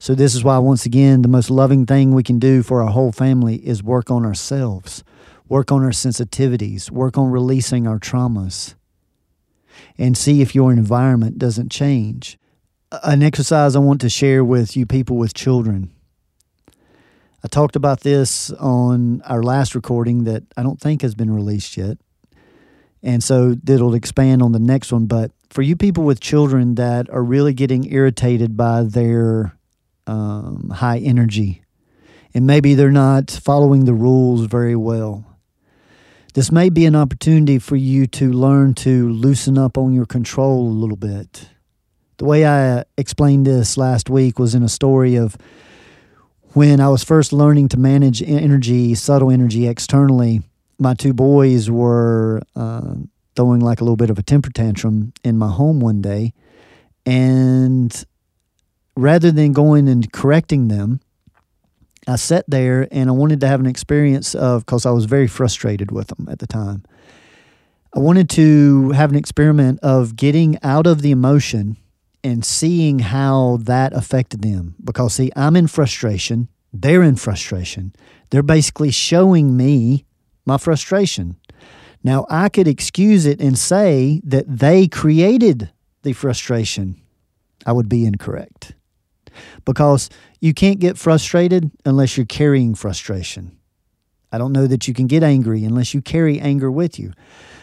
So, this is why, once again, the most loving thing we can do for our whole family is work on ourselves, work on our sensitivities, work on releasing our traumas, and see if your environment doesn't change. An exercise I want to share with you people with children. I talked about this on our last recording that I don't think has been released yet. And so it'll expand on the next one. But for you people with children that are really getting irritated by their um, high energy and maybe they're not following the rules very well. This may be an opportunity for you to learn to loosen up on your control a little bit. The way I explained this last week was in a story of when I was first learning to manage energy, subtle energy externally. My two boys were uh, throwing like a little bit of a temper tantrum in my home one day. And rather than going and correcting them, I sat there and I wanted to have an experience of, because I was very frustrated with them at the time. I wanted to have an experiment of getting out of the emotion and seeing how that affected them. Because, see, I'm in frustration, they're in frustration. They're basically showing me my frustration. Now, I could excuse it and say that they created the frustration. I would be incorrect because you can't get frustrated unless you're carrying frustration. I don't know that you can get angry unless you carry anger with you.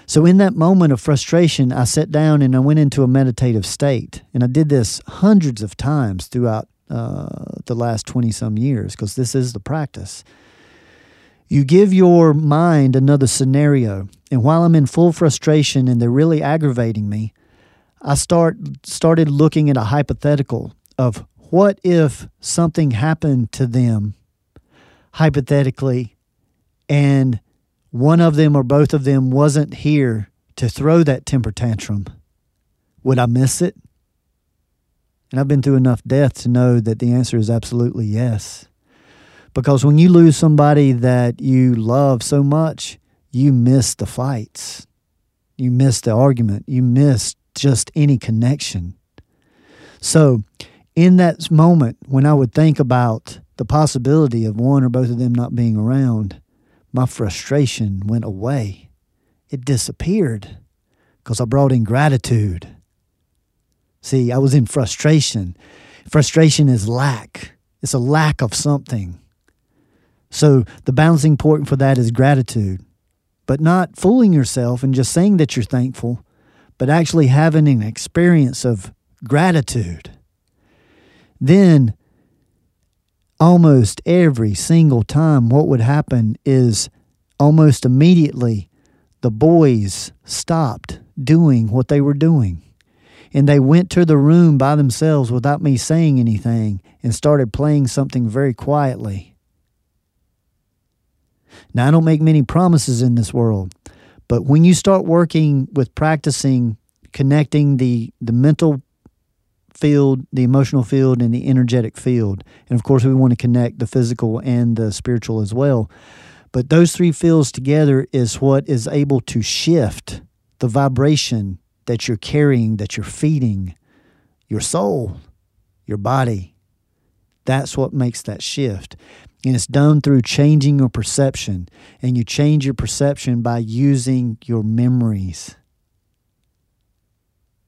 So, in that moment of frustration, I sat down and I went into a meditative state. And I did this hundreds of times throughout uh, the last 20 some years because this is the practice. You give your mind another scenario. And while I'm in full frustration and they're really aggravating me, I start started looking at a hypothetical of what if something happened to them, hypothetically, and one of them or both of them wasn't here to throw that temper tantrum? Would I miss it? And I've been through enough death to know that the answer is absolutely yes. Because when you lose somebody that you love so much, you miss the fights. You miss the argument. You miss just any connection. So, in that moment, when I would think about the possibility of one or both of them not being around, my frustration went away. It disappeared because I brought in gratitude. See, I was in frustration. Frustration is lack, it's a lack of something. So the balancing point for that is gratitude, but not fooling yourself and just saying that you're thankful, but actually having an experience of gratitude then almost every single time, what would happen is almost immediately the boys stopped doing what they were doing. And they went to the room by themselves without me saying anything and started playing something very quietly. Now, I don't make many promises in this world, but when you start working with practicing connecting the, the mental field, the emotional field, and the energetic field. And of course, we want to connect the physical and the spiritual as well. But those three fields together is what is able to shift the vibration that you're carrying, that you're feeding your soul, your body. That's what makes that shift. And it's done through changing your perception. And you change your perception by using your memories.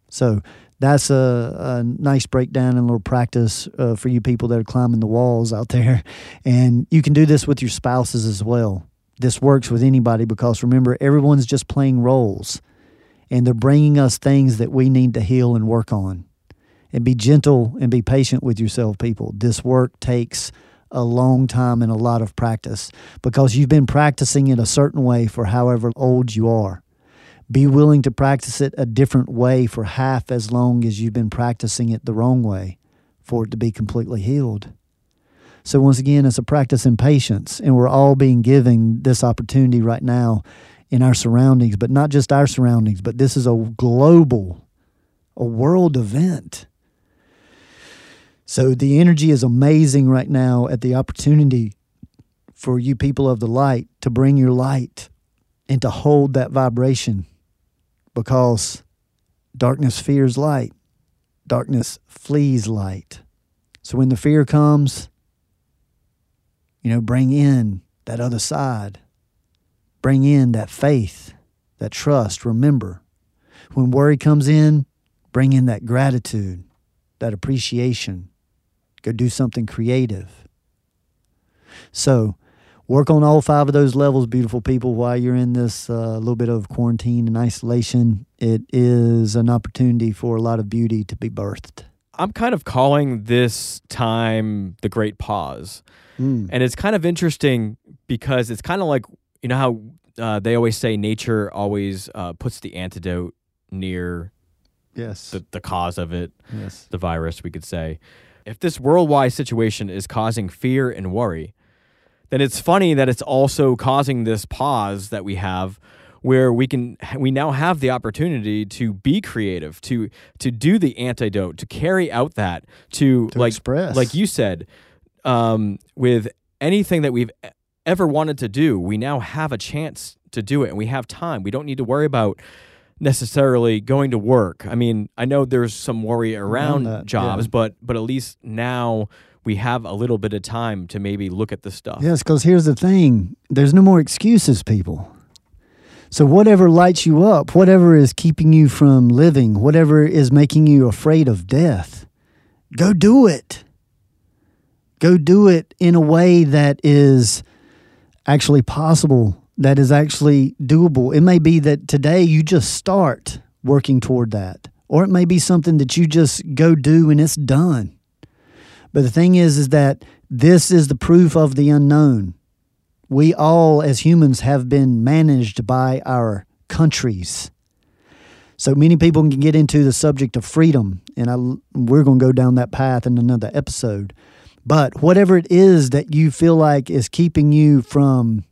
So that's a, a nice breakdown and a little practice uh, for you people that are climbing the walls out there. And you can do this with your spouses as well. This works with anybody because remember, everyone's just playing roles and they're bringing us things that we need to heal and work on. And be gentle and be patient with yourself, people. This work takes a long time and a lot of practice because you've been practicing it a certain way for however old you are. Be willing to practice it a different way for half as long as you've been practicing it the wrong way for it to be completely healed. So, once again, it's a practice in patience, and we're all being given this opportunity right now in our surroundings, but not just our surroundings, but this is a global, a world event. So, the energy is amazing right now at the opportunity for you people of the light to bring your light and to hold that vibration because darkness fears light, darkness flees light. So when the fear comes, you know, bring in that other side, bring in that faith, that trust. Remember, when worry comes in, bring in that gratitude, that appreciation. Go do something creative. So, work on all five of those levels, beautiful people, while you're in this uh, little bit of quarantine and isolation. It is an opportunity for a lot of beauty to be birthed. I'm kind of calling this time the Great Pause. Mm. And it's kind of interesting because it's kind of like, you know, how uh, they always say nature always uh, puts the antidote near Yes. the, the cause of it, yes. the virus, we could say. If this worldwide situation is causing fear and worry, then it's funny that it's also causing this pause that we have where we can we now have the opportunity to be creative to to do the antidote to carry out that to, To like express. like you said um, with anything that we've ever wanted to do we now have a chance to do it and we have time we don't need to worry about necessarily going to work i mean i know there's some worry around that, jobs yeah. but but at least now we have a little bit of time to maybe look at the stuff Yes, because here's the thing there's no more excuses, people. So, whatever lights you up, whatever is keeping you from living, whatever is making you afraid of death, go do it. Go do it in a way that is actually possible, that is actually doable. It may be that today you just start working toward that, or it may be something that you just go do and it's done. But the thing is, is that this is the proof of the unknown. We all, as humans, have been managed by our countries. So many people can get into the subject of freedom, and I, we're going to go down that path in another episode. But whatever it is that you feel like is keeping you from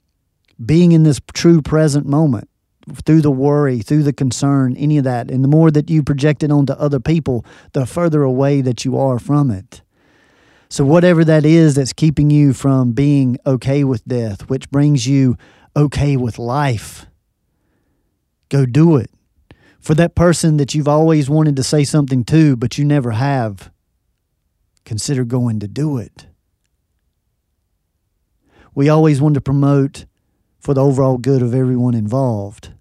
being in this true present moment, through the worry, through the concern, any of that, and the more that you project it onto other people, the further away that you are from it. So, whatever that is that's keeping you from being okay with death, which brings you okay with life, go do it. For that person that you've always wanted to say something to, but you never have, consider going to do it. We always want to promote for the overall good of everyone involved.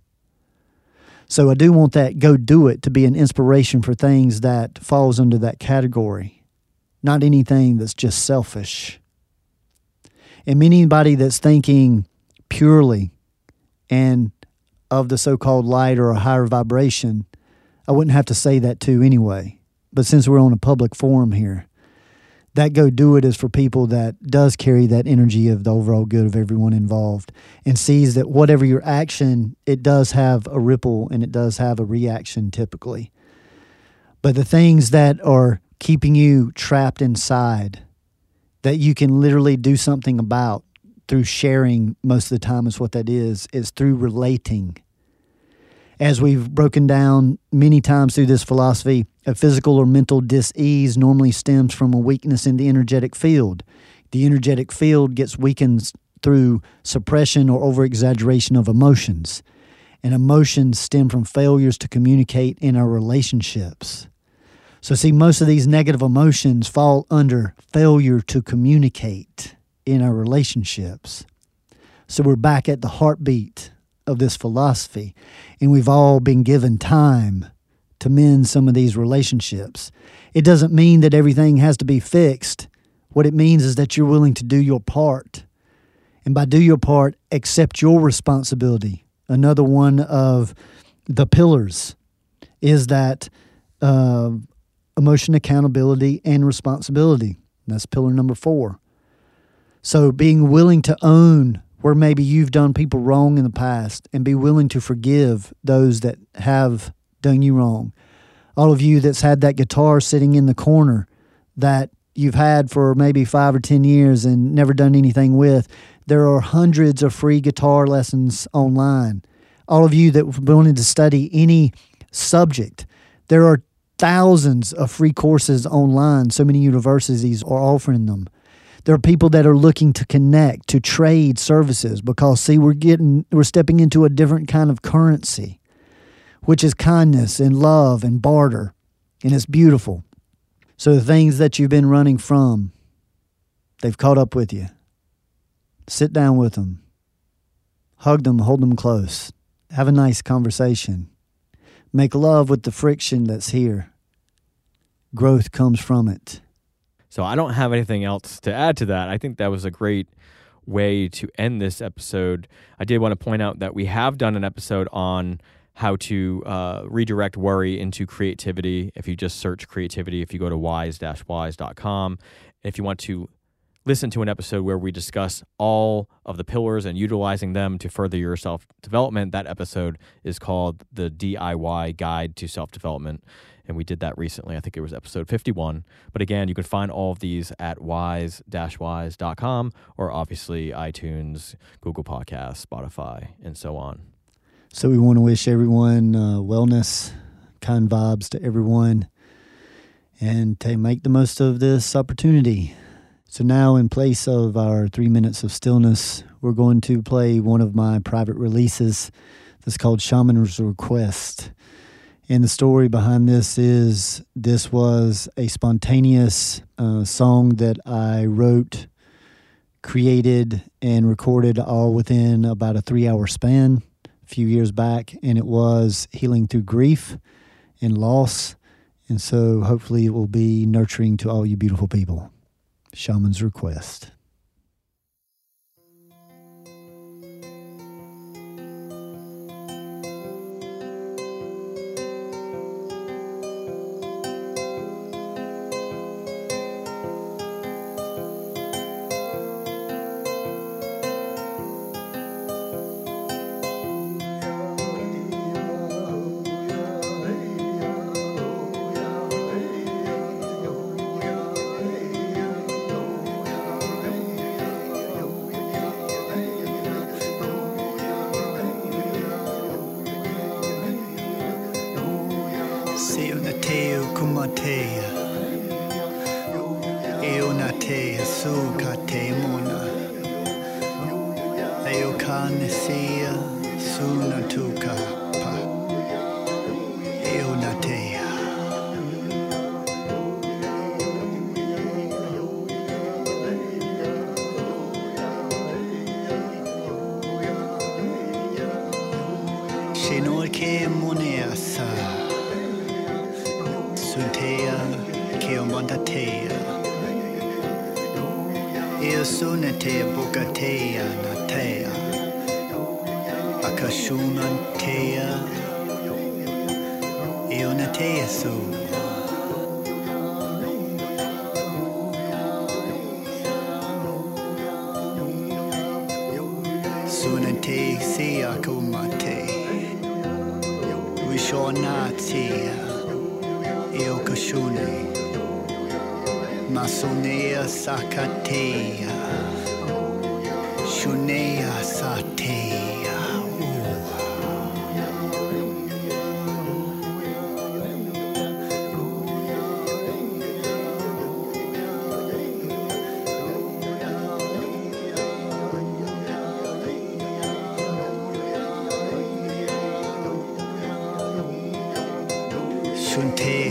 So I do want that go do it to be an inspiration for things that falls under that category not anything that's just selfish. And anybody that's thinking purely and of the so called light or a higher vibration, I wouldn't have to say that to anyway. But since we're on a public forum here, that go do it is for people that does carry that energy of the overall good of everyone involved and sees that whatever your action, it does have a ripple and it does have a reaction typically. But the things that are keeping you trapped inside that you can literally do something about through sharing most of the time is what that is is through relating. As we've broken down many times through this philosophy a physical or mental dis-ease normally stems from a weakness in the energetic field. The energetic field gets weakened through suppression or over exaggeration of emotions and emotions stem from failures to communicate in our relationships so, see, most of these negative emotions fall under failure to communicate in our relationships. So, we're back at the heartbeat of this philosophy, and we've all been given time to mend some of these relationships. It doesn't mean that everything has to be fixed. What it means is that you're willing to do your part. And by do your part, accept your responsibility. Another one of the pillars is that uh, emotion accountability and responsibility. That's pillar number four. So being willing to own where maybe you've done people wrong in the past and be willing to forgive those that have done you wrong. All of you that's had that guitar sitting in the corner that you've had for maybe five or 10 years and never done anything with, there are hundreds of free guitar lessons online. All of you that wanted to study any subject, there are thousands of free courses online. So many universities are offering them. There are people that are looking to connect, to trade services because see we're getting we're stepping into a different kind of currency, which is kindness and love and barter. And it's beautiful. So the things that you've been running from, they've caught up with you. Sit down with them. Hug them, hold them close. Have a nice conversation. Make love with the friction that's here. Growth comes from it. So I don't have anything else to add to that. I think that was a great way to end this episode. I did want to point out that we have done an episode on how to uh, redirect worry into creativity. If you just search creativity, if you go to wise-wise.com, if you want to listen to an episode where we discuss all of the pillars and utilizing them to further your self development, that episode is called the DIY Guide to Self Development. And we did that recently. I think it was episode 51. But again, you can find all of these at wise wise.com or obviously iTunes, Google Podcasts, Spotify, and so on. So we want to wish everyone uh, wellness, kind vibes to everyone, and to make the most of this opportunity. So now, in place of our three minutes of stillness, we're going to play one of my private releases that's called Shaman's Request. And the story behind this is this was a spontaneous uh, song that I wrote, created, and recorded all within about a three hour span a few years back. And it was healing through grief and loss. And so hopefully it will be nurturing to all you beautiful people. Shaman's Request.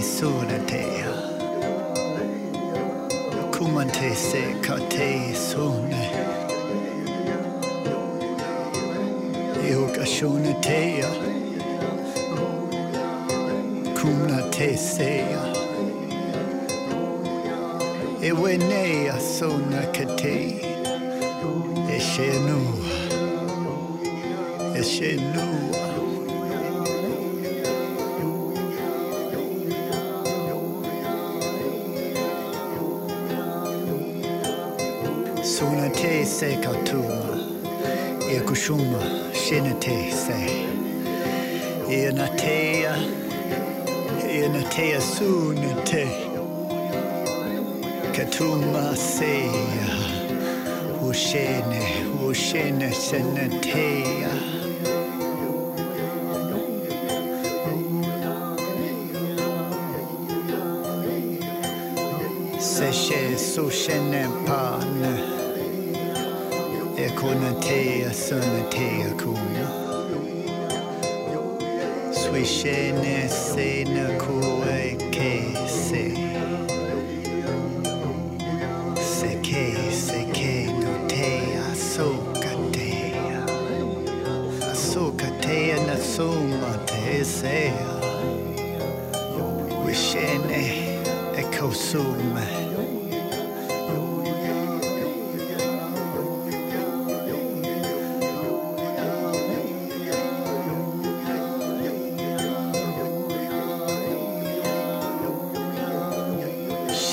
Suratea Kumante Se Kate Sune Yoga Shunatea Kumnate Sea Ewenea Sona Kate Eshenu Eshenu se katuma e kushuma shinate se. E natea e natea sunate katuma se ushene ushene senatea Seshe so shene pane kona te a sana te a kuna. Swishene se na kue ke se. Se ke se ke no te a soka te a. A soka te a na suma te se a. Wishene e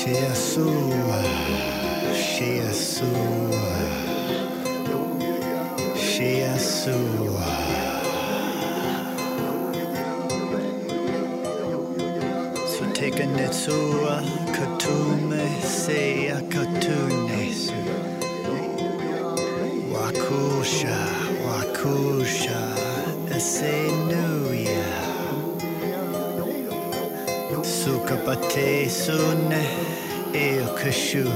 kosuma. Shiasua, Shiasua, Shiasua. So take a netsua, katume, seya katunesu. Wakusha, wakusha, esenuya. Sukapate sune, kashua.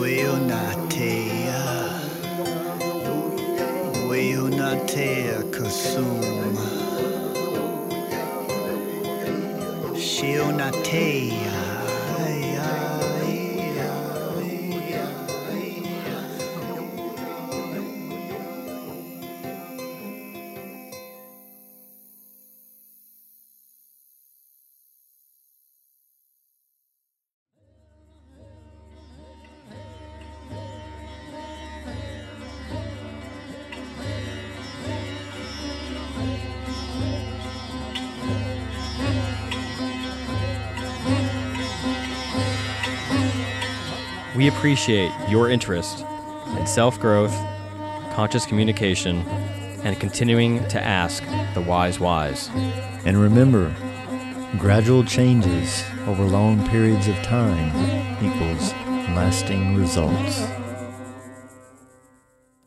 Weonatea, weonatea kasuma. We appreciate your interest in self growth, conscious communication, and continuing to ask the wise whys. And remember, gradual changes over long periods of time equals lasting results.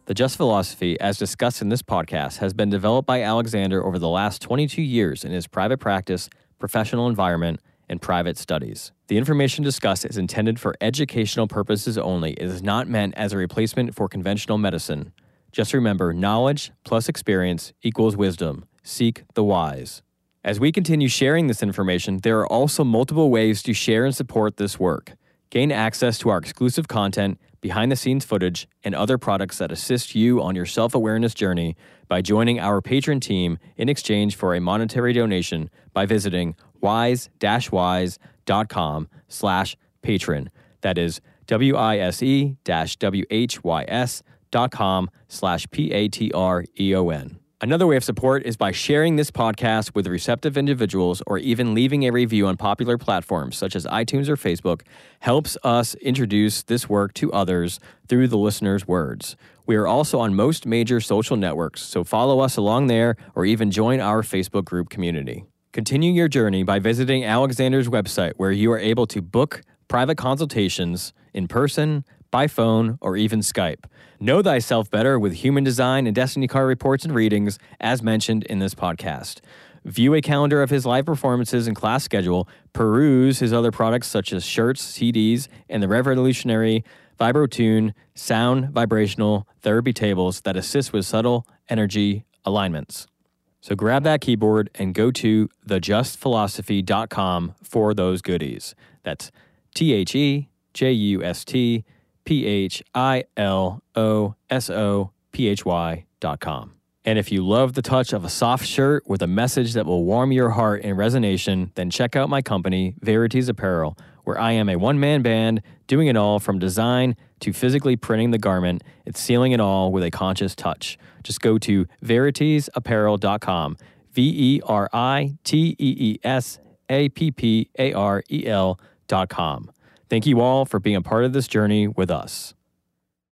The Just Philosophy, as discussed in this podcast, has been developed by Alexander over the last 22 years in his private practice, professional environment, and private studies. The information discussed is intended for educational purposes only. It is not meant as a replacement for conventional medicine. Just remember knowledge plus experience equals wisdom. Seek the wise. As we continue sharing this information, there are also multiple ways to share and support this work. Gain access to our exclusive content, behind the scenes footage, and other products that assist you on your self awareness journey by joining our Patreon team in exchange for a monetary donation by visiting wise-whys.com slash Patreon. That is W-I-S-E dash W-H-Y-S dot com slash P-A-T-R-E-O-N. Another way of support is by sharing this podcast with receptive individuals or even leaving a review on popular platforms such as iTunes or Facebook helps us introduce this work to others through the listener's words. We are also on most major social networks, so follow us along there or even join our Facebook group community. Continue your journey by visiting Alexander's website, where you are able to book private consultations in person, by phone, or even Skype. Know thyself better with human design and destiny card reports and readings, as mentioned in this podcast. View a calendar of his live performances and class schedule, peruse his other products such as shirts, CDs, and the revolutionary VibroTune sound vibrational therapy tables that assist with subtle energy alignments. So grab that keyboard and go to thejustphilosophy.com for those goodies. That's T H E J U S T P H I L O S O P H Y dot com. And if you love the touch of a soft shirt with a message that will warm your heart in resonation, then check out my company, Veritees Apparel, where I am a one man band doing it all from design to physically printing the garment and sealing it all with a conscious touch. Just go to veriteesapparel.com, V E R I T E E S A P P A R E L.com. Thank you all for being a part of this journey with us.